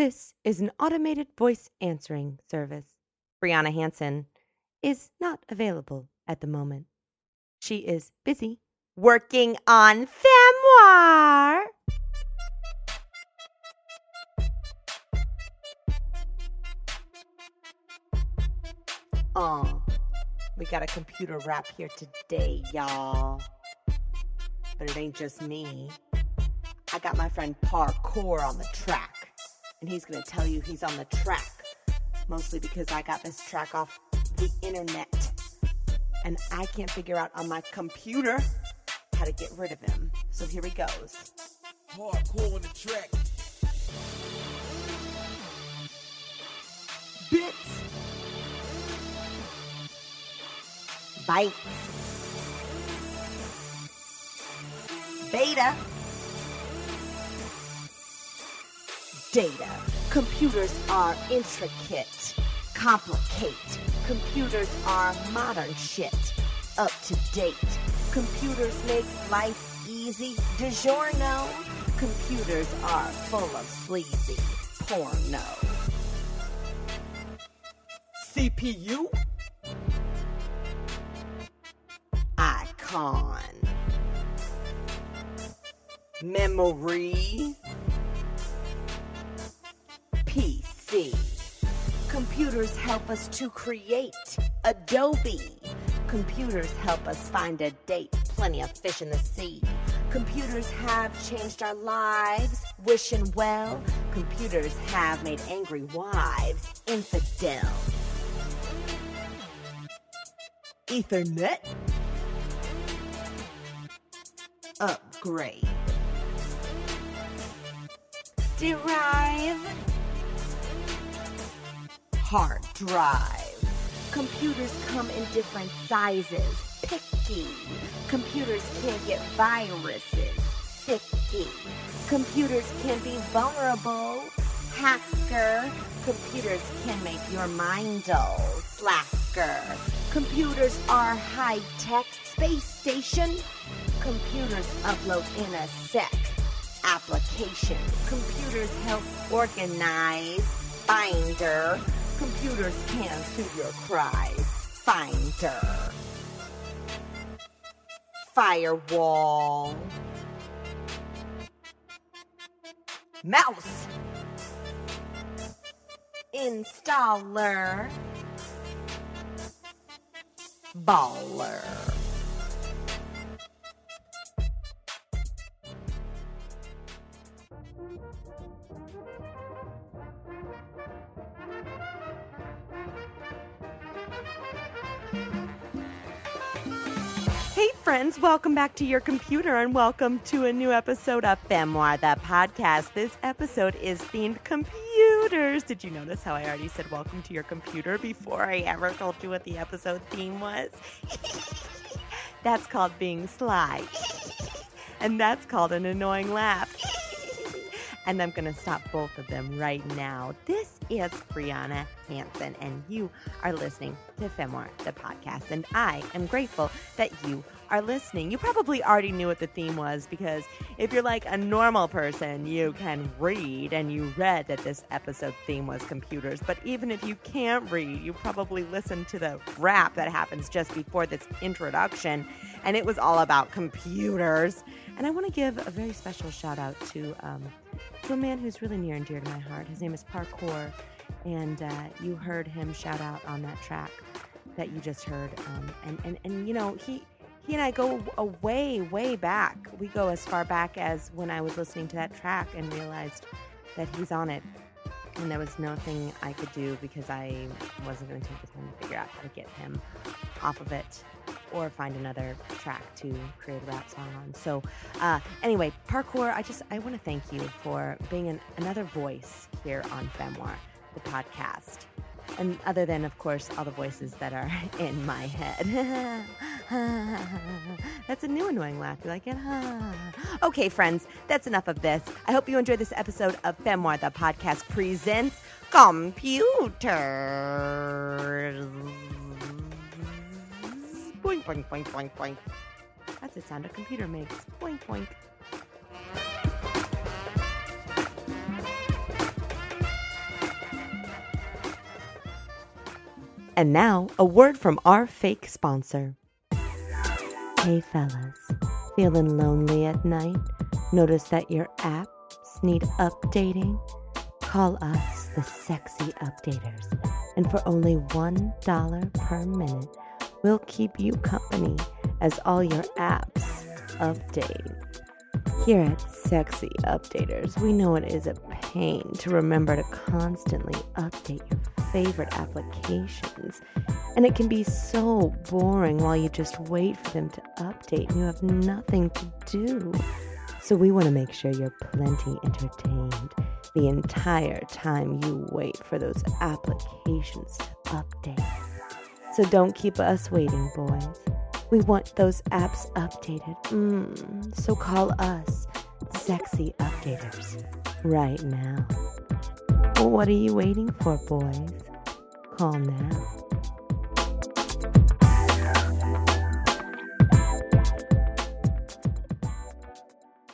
This is an automated voice answering service. Brianna Hanson is not available at the moment. She is busy working on Femoir. Oh, we got a computer rap here today, y'all. But it ain't just me. I got my friend Parkour on the track, and he's gonna tell you he's on the track. Mostly because I got this track off the internet, and I can't figure out on my computer how to get rid of him. So here he goes. Hardcore on the track. Bits. Bytes. Beta. Data. Computers are intricate, complicate. Computers are modern shit, up to date. Computers make life easy. DiGiorno. Computers are full of sleazy porno. CPU. Icon. Memory. Computers help us to create. Adobe. Computers help us find a date. Plenty of fish in the sea. Computers have changed our lives. Wishing well. Computers have made angry wives. Infidel. Ethernet. Upgrade. Derive. Hard drive. Computers come in different sizes. Picky. Computers can get viruses. Sicky. Computers can be vulnerable. Hacker. Computers can make your mind dull. Slacker. Computers are high tech. Space station. Computers upload in a sec. Application. Computers help organize. Binder. Computers can't soothe your cries. Finder. Firewall. Mouse. Installer. Baller. Friends, welcome back to your computer and welcome to a new episode of Femoir, the podcast. This episode is themed computers. Did you notice how I already said welcome to your computer before I ever told you what the episode theme was? that's called being sly. and that's called an annoying laugh. and I'm going to stop both of them right now. This is Brianna Hanson, and you are listening to Femoir, the podcast. And I am grateful that you are listening. You probably already knew what the theme was because if you're like a normal person, you can read and you read that this episode theme was computers. But even if you can't read, you probably listened to the rap that happens just before this introduction, and it was all about computers. And I want to give a very special shout out to um, to a man who's really near and dear to my heart. His name is Parkour, and uh, you heard him shout out on that track that you just heard. Um, and, and and you know he he and I go a way way back. We go as far back as when I was listening to that track and realized that he's on it. And there was nothing I could do because I wasn't going to take the time to figure out how to get him off of it or find another track to create a rap song on. So, uh, anyway, parkour. I just I want to thank you for being an, another voice here on Femoir, the podcast. And other than, of course, all the voices that are in my head. that's a new annoying laugh. You like it? okay, friends, that's enough of this. I hope you enjoyed this episode of Femoir, the podcast presents computers. Boink, boink, boink, boink, boink. That's the sound a computer makes. Boink, boink. And now, a word from our fake sponsor. Hey fellas, feeling lonely at night? Notice that your apps need updating? Call us the Sexy Updaters, and for only $1 per minute, we'll keep you company as all your apps update. Here at Sexy Updaters, we know it is a pain to remember to constantly update your favorite applications. And it can be so boring while you just wait for them to update and you have nothing to do. So we want to make sure you're plenty entertained the entire time you wait for those applications to update. So don't keep us waiting, boys. We want those apps updated. Mm, so call us Sexy Updaters right now. What are you waiting for, boys? Call now.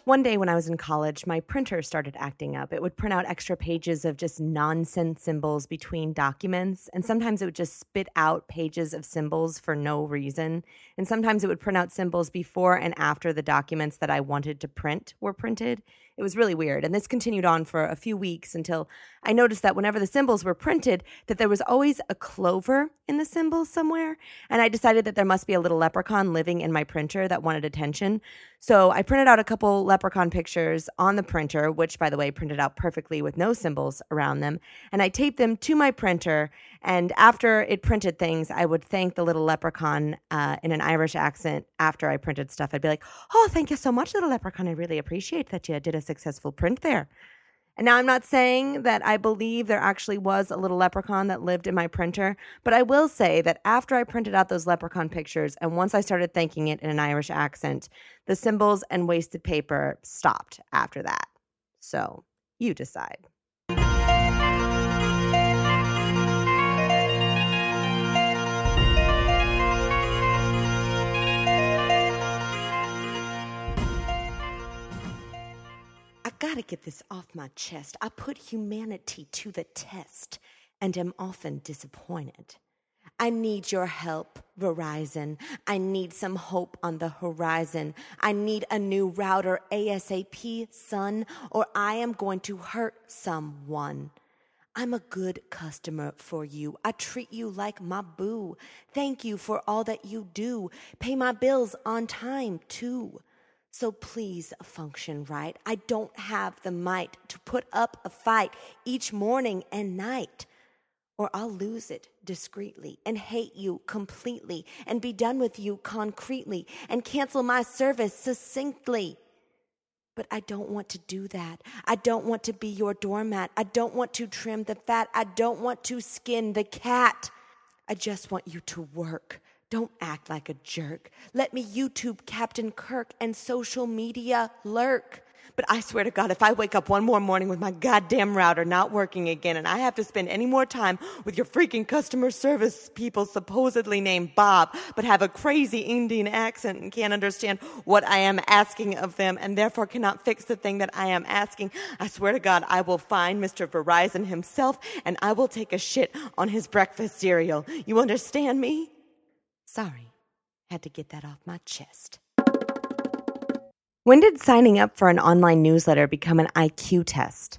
One day when I was in college, my printer started acting up. It would print out extra pages of just nonsense symbols between documents, and sometimes it would just spit out pages of symbols for no reason. And sometimes it would print out symbols before and after the documents that I wanted to print were printed. It was really weird. And this continued on for a few weeks until I noticed that whenever the symbols were printed, that there was always a clover in the symbols somewhere. And I decided that there must be a little leprechaun living in my printer that wanted attention. So I printed out a couple leprechaun pictures on the printer, which, by the way, printed out perfectly with no symbols around them. And I taped them to my printer. And after it printed things, I would thank the little leprechaun uh, in an Irish accent after I printed stuff. I'd be like, Oh, thank you so much, little leprechaun. I really appreciate that you did a successful print there. And now I'm not saying that I believe there actually was a little leprechaun that lived in my printer, but I will say that after I printed out those leprechaun pictures and once I started thanking it in an Irish accent, the symbols and wasted paper stopped after that. So you decide. Gotta get this off my chest. I put humanity to the test and am often disappointed. I need your help, Verizon. I need some hope on the horizon. I need a new router ASAP, son, or I am going to hurt someone. I'm a good customer for you. I treat you like my boo. Thank you for all that you do. Pay my bills on time, too. So please function right. I don't have the might to put up a fight each morning and night, or I'll lose it discreetly and hate you completely and be done with you concretely and cancel my service succinctly. But I don't want to do that. I don't want to be your doormat. I don't want to trim the fat. I don't want to skin the cat. I just want you to work don't act like a jerk. Let me YouTube Captain Kirk and social media lurk. But I swear to God, if I wake up one more morning with my goddamn router not working again and I have to spend any more time with your freaking customer service people supposedly named Bob, but have a crazy Indian accent and can't understand what I am asking of them and therefore cannot fix the thing that I am asking, I swear to God, I will find Mr. Verizon himself and I will take a shit on his breakfast cereal. You understand me? Sorry, had to get that off my chest. When did signing up for an online newsletter become an IQ test?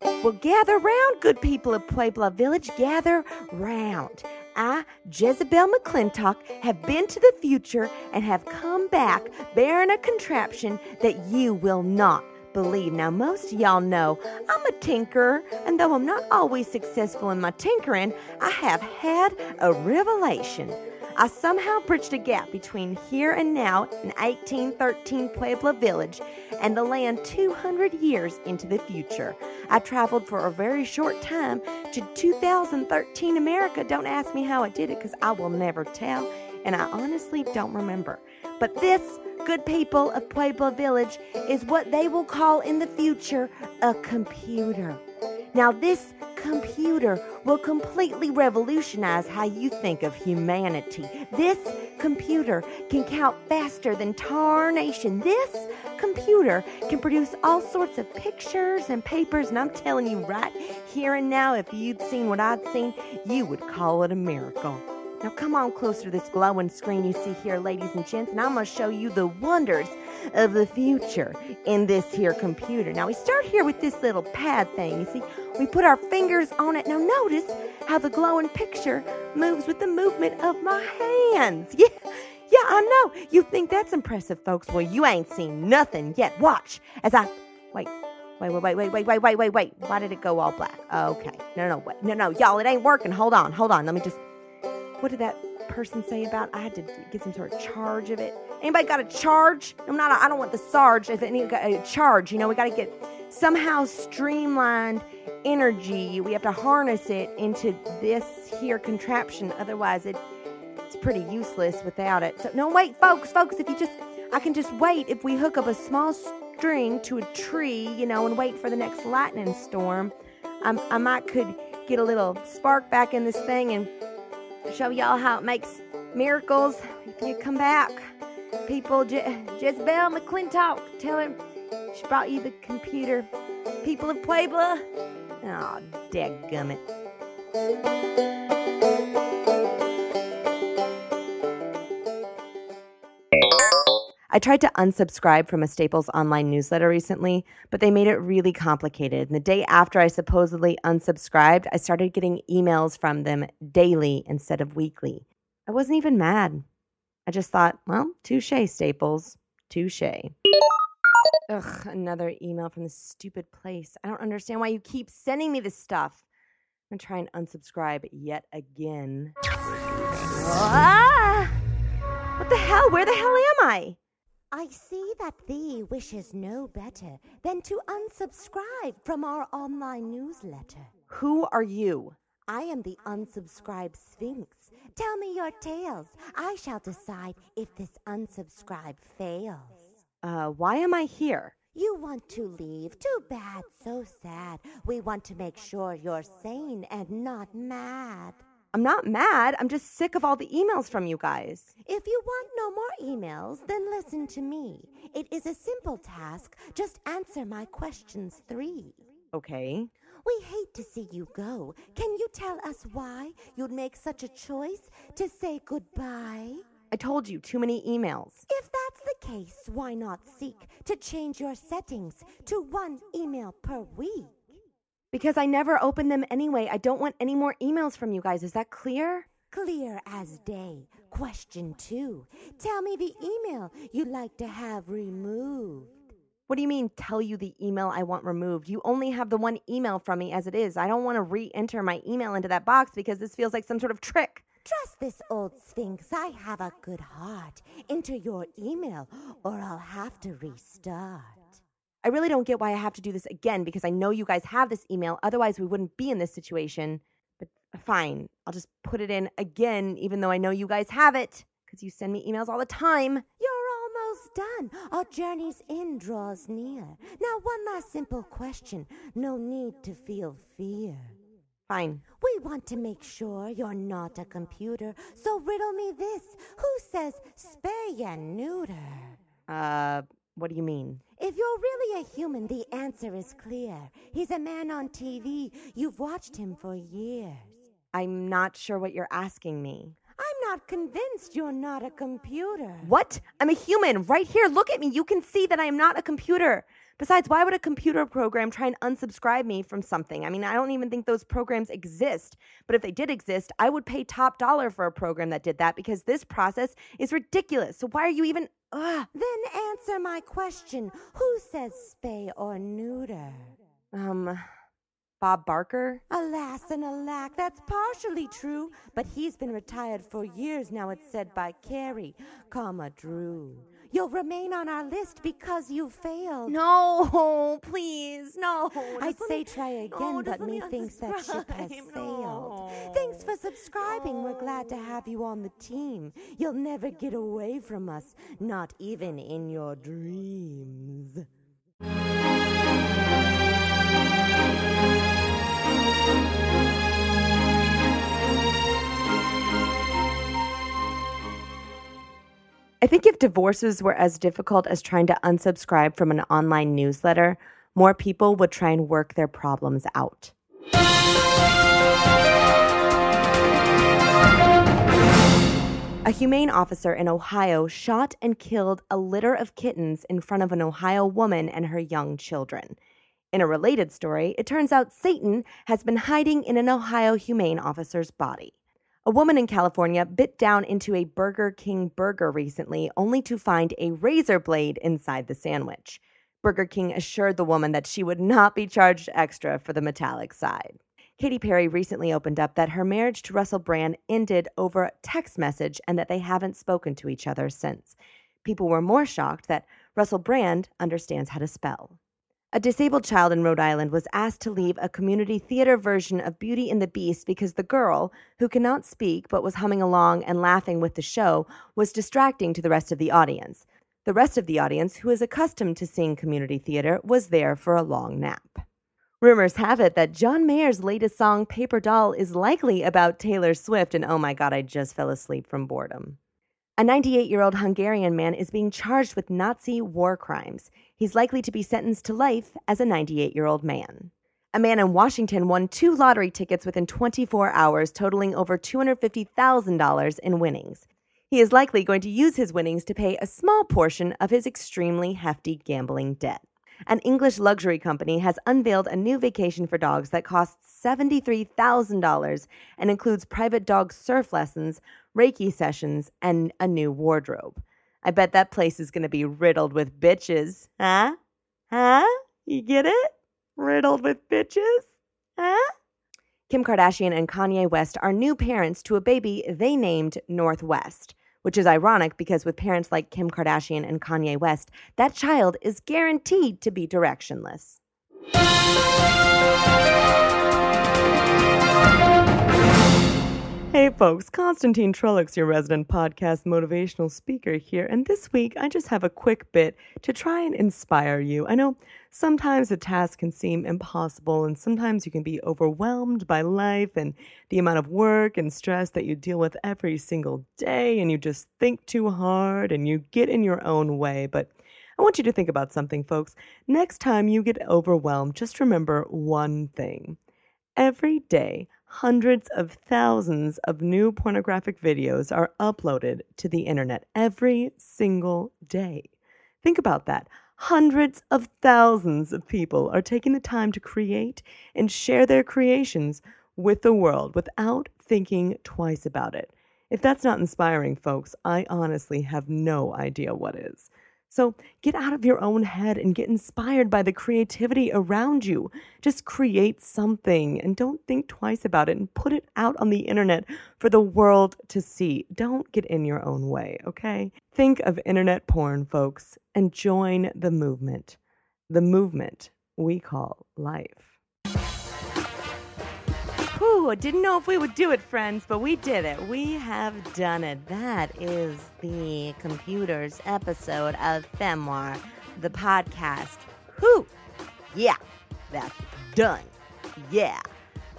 Well, gather round, good people of Puebla Village, gather round. I, Jezebel McClintock, have been to the future and have come back bearing a contraption that you will not believe. Now, most y'all know I'm a tinkerer, and though I'm not always successful in my tinkering, I have had a revelation. I somehow bridged a gap between here and now in 1813 Puebla Village and the land 200 years into the future. I traveled for a very short time to 2013 America. Don't ask me how I did it because I will never tell, and I honestly don't remember. But this good people of Pueblo Village is what they will call in the future a computer. Now, this computer will completely revolutionize how you think of humanity. This computer can count faster than tarnation. This computer can produce all sorts of pictures and papers, and I'm telling you right here and now, if you'd seen what I'd seen, you would call it a miracle. Now come on closer to this glowing screen you see here, ladies and gents, and I'm to show you the wonders of the future in this here computer. Now we start here with this little pad thing. You see, we put our fingers on it. Now notice how the glowing picture moves with the movement of my hands. Yeah. Yeah, I know. You think that's impressive, folks. Well, you ain't seen nothing yet. Watch as I wait. Wait, wait, wait, wait, wait, wait, wait, wait, wait. Why did it go all black? Okay. No, no, wait. No, no, y'all, it ain't working. Hold on, hold on. Let me just what did that person say about I had to get some sort of charge of it? Anybody got a charge? I'm not. I don't want the sarge. If any got a charge, you know, we got to get somehow streamlined energy. We have to harness it into this here contraption. Otherwise, it it's pretty useless without it. So no, wait, folks, folks. If you just, I can just wait if we hook up a small string to a tree, you know, and wait for the next lightning storm. Um, I might could get a little spark back in this thing and show y'all how it makes miracles if you come back. People, Je- Jezebel McClintock, tell him she brought you the computer. People of Puebla. Oh, dadgummit. I tried to unsubscribe from a Staples online newsletter recently, but they made it really complicated. And the day after I supposedly unsubscribed, I started getting emails from them daily instead of weekly. I wasn't even mad. I just thought, well, touche, Staples. Touche. Ugh, another email from this stupid place. I don't understand why you keep sending me this stuff. I'm gonna try and unsubscribe yet again. Ah! What the hell? Where the hell am I? I see that thee wishes no better than to unsubscribe from our online newsletter. Who are you? I am the unsubscribed Sphinx. Tell me your tales. I shall decide if this unsubscribe fails. Uh, why am I here? You want to leave? Too bad, so sad. We want to make sure you're sane and not mad. I'm not mad. I'm just sick of all the emails from you guys. If you want no more emails, then listen to me. It is a simple task. Just answer my questions three. Okay. We hate to see you go. Can you tell us why you'd make such a choice to say goodbye? I told you, too many emails. If that's the case, why not seek to change your settings to one email per week? Because I never open them anyway. I don't want any more emails from you guys. Is that clear? Clear as day. Question two. Tell me the email you'd like to have removed. What do you mean, tell you the email I want removed? You only have the one email from me as it is. I don't want to re enter my email into that box because this feels like some sort of trick. Trust this old sphinx. I have a good heart. Enter your email or I'll have to restart. I really don't get why I have to do this again because I know you guys have this email. Otherwise, we wouldn't be in this situation. But fine, I'll just put it in again, even though I know you guys have it because you send me emails all the time. You're almost done. Our journey's end draws near. Now, one last simple question. No need to feel fear. Fine. We want to make sure you're not a computer, so riddle me this. Who says spay and neuter? Uh, what do you mean? If you're really a human, the answer is clear. He's a man on TV. You've watched him for years. I'm not sure what you're asking me. I'm not convinced you're not a computer. What? I'm a human. Right here. Look at me. You can see that I am not a computer. Besides, why would a computer program try and unsubscribe me from something? I mean, I don't even think those programs exist. But if they did exist, I would pay top dollar for a program that did that because this process is ridiculous. So why are you even. Ugh. Then answer my question. Who says spay or neuter? Um. Bob Barker? Alas and alack, that's partially true, but he's been retired for years now, it's said by Carey, comma Drew. You'll remain on our list because you failed. No, please, no. I'd say try again, just but methinks that ship has unsubscribe. sailed. Thanks for subscribing. We're glad to have you on the team. You'll never get away from us, not even in your dreams. I think if divorces were as difficult as trying to unsubscribe from an online newsletter, more people would try and work their problems out. A humane officer in Ohio shot and killed a litter of kittens in front of an Ohio woman and her young children. In a related story, it turns out Satan has been hiding in an Ohio humane officer's body. A woman in California bit down into a Burger King burger recently only to find a razor blade inside the sandwich. Burger King assured the woman that she would not be charged extra for the metallic side. Katy Perry recently opened up that her marriage to Russell Brand ended over a text message and that they haven't spoken to each other since. People were more shocked that Russell Brand understands how to spell. A disabled child in Rhode Island was asked to leave a community theater version of Beauty and the Beast because the girl, who cannot speak but was humming along and laughing with the show, was distracting to the rest of the audience. The rest of the audience, who is accustomed to seeing community theater, was there for a long nap. Rumors have it that John Mayer's latest song, Paper Doll, is likely about Taylor Swift, and oh my god, I just fell asleep from boredom. A 98 year old Hungarian man is being charged with Nazi war crimes. He's likely to be sentenced to life as a 98 year old man. A man in Washington won two lottery tickets within 24 hours, totaling over $250,000 in winnings. He is likely going to use his winnings to pay a small portion of his extremely hefty gambling debt. An English luxury company has unveiled a new vacation for dogs that costs $73,000 and includes private dog surf lessons, Reiki sessions, and a new wardrobe. I bet that place is going to be riddled with bitches. Huh? Huh? You get it? Riddled with bitches? Huh? Kim Kardashian and Kanye West are new parents to a baby they named North West which is ironic because with parents like Kim Kardashian and Kanye West, that child is guaranteed to be directionless. Hey folks, Constantine Trollocs, your resident podcast motivational speaker here, and this week I just have a quick bit to try and inspire you. I know sometimes a task can seem impossible, and sometimes you can be overwhelmed by life and the amount of work and stress that you deal with every single day, and you just think too hard and you get in your own way. But I want you to think about something, folks. Next time you get overwhelmed, just remember one thing. Every day, hundreds of thousands of new pornographic videos are uploaded to the internet every single day. Think about that. Hundreds of thousands of people are taking the time to create and share their creations with the world without thinking twice about it. If that's not inspiring, folks, I honestly have no idea what is. So get out of your own head and get inspired by the creativity around you. Just create something and don't think twice about it and put it out on the internet for the world to see. Don't get in your own way, okay? Think of internet porn, folks, and join the movement. The movement we call life. Whew, didn't know if we would do it, friends, but we did it. We have done it. That is the computer's episode of Femoir, the podcast. Whew, yeah, that's done. Yeah.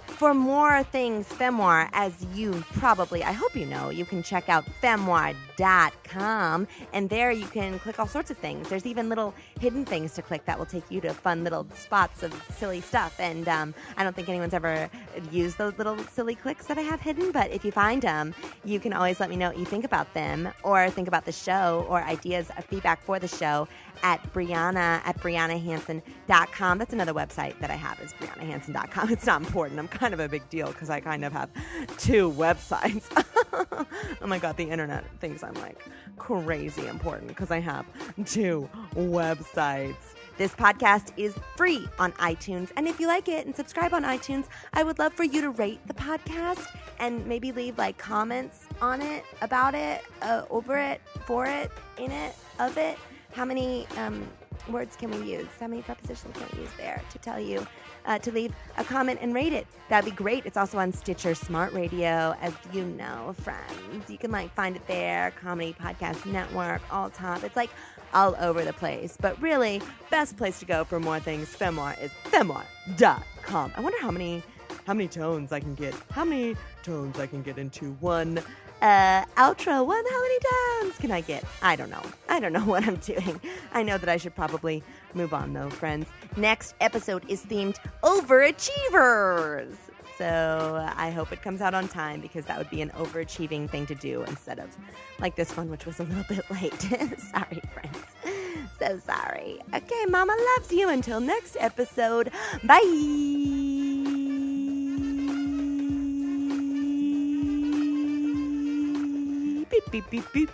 For more things Femoir, as you probably, I hope you know, you can check out femoir.com. And there you can click all sorts of things. There's even little hidden things to click that will take you to fun little spots of silly stuff. And um, I don't think anyone's ever used those little silly clicks that I have hidden. But if you find them, you can always let me know what you think about them or think about the show or ideas of feedback for the show at Brianna at BriannaHanson.com. That's another website that I have is BriannaHanson.com. It's not important. I'm kind of a big deal because I kind of have two websites. oh my God, the internet thinks like crazy important because I have two websites. This podcast is free on iTunes. And if you like it and subscribe on iTunes, I would love for you to rate the podcast and maybe leave like comments on it, about it, uh, over it, for it, in it, of it. How many um, words can we use? How many prepositions can we use there to tell you uh, to leave a comment and rate it? That'd be great. It's also on Stitcher Smart Radio, as you know, friends. You can like find it there, Comedy Podcast Network, all top. It's like all over the place. But really, best place to go for more things, Femoir, is femoir.com. I wonder how many how many tones I can get. How many tones I can get into one uh, outro one. How many times can I get? I don't know. I don't know what I'm doing. I know that I should probably move on though, friends. Next episode is themed overachievers. So I hope it comes out on time because that would be an overachieving thing to do instead of like this one, which was a little bit late. sorry, friends. So sorry. Okay, Mama loves you. Until next episode. Bye. Beep, beep, beep.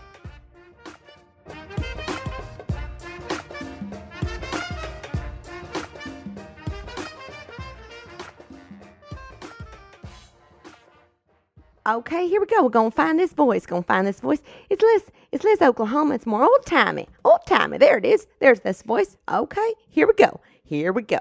Okay, here we go. We're gonna find this voice. Gonna find this voice. It's Liz. It's Liz, Oklahoma. It's more old timey. Old timey. There it is. There's this voice. Okay, here we go. Here we go.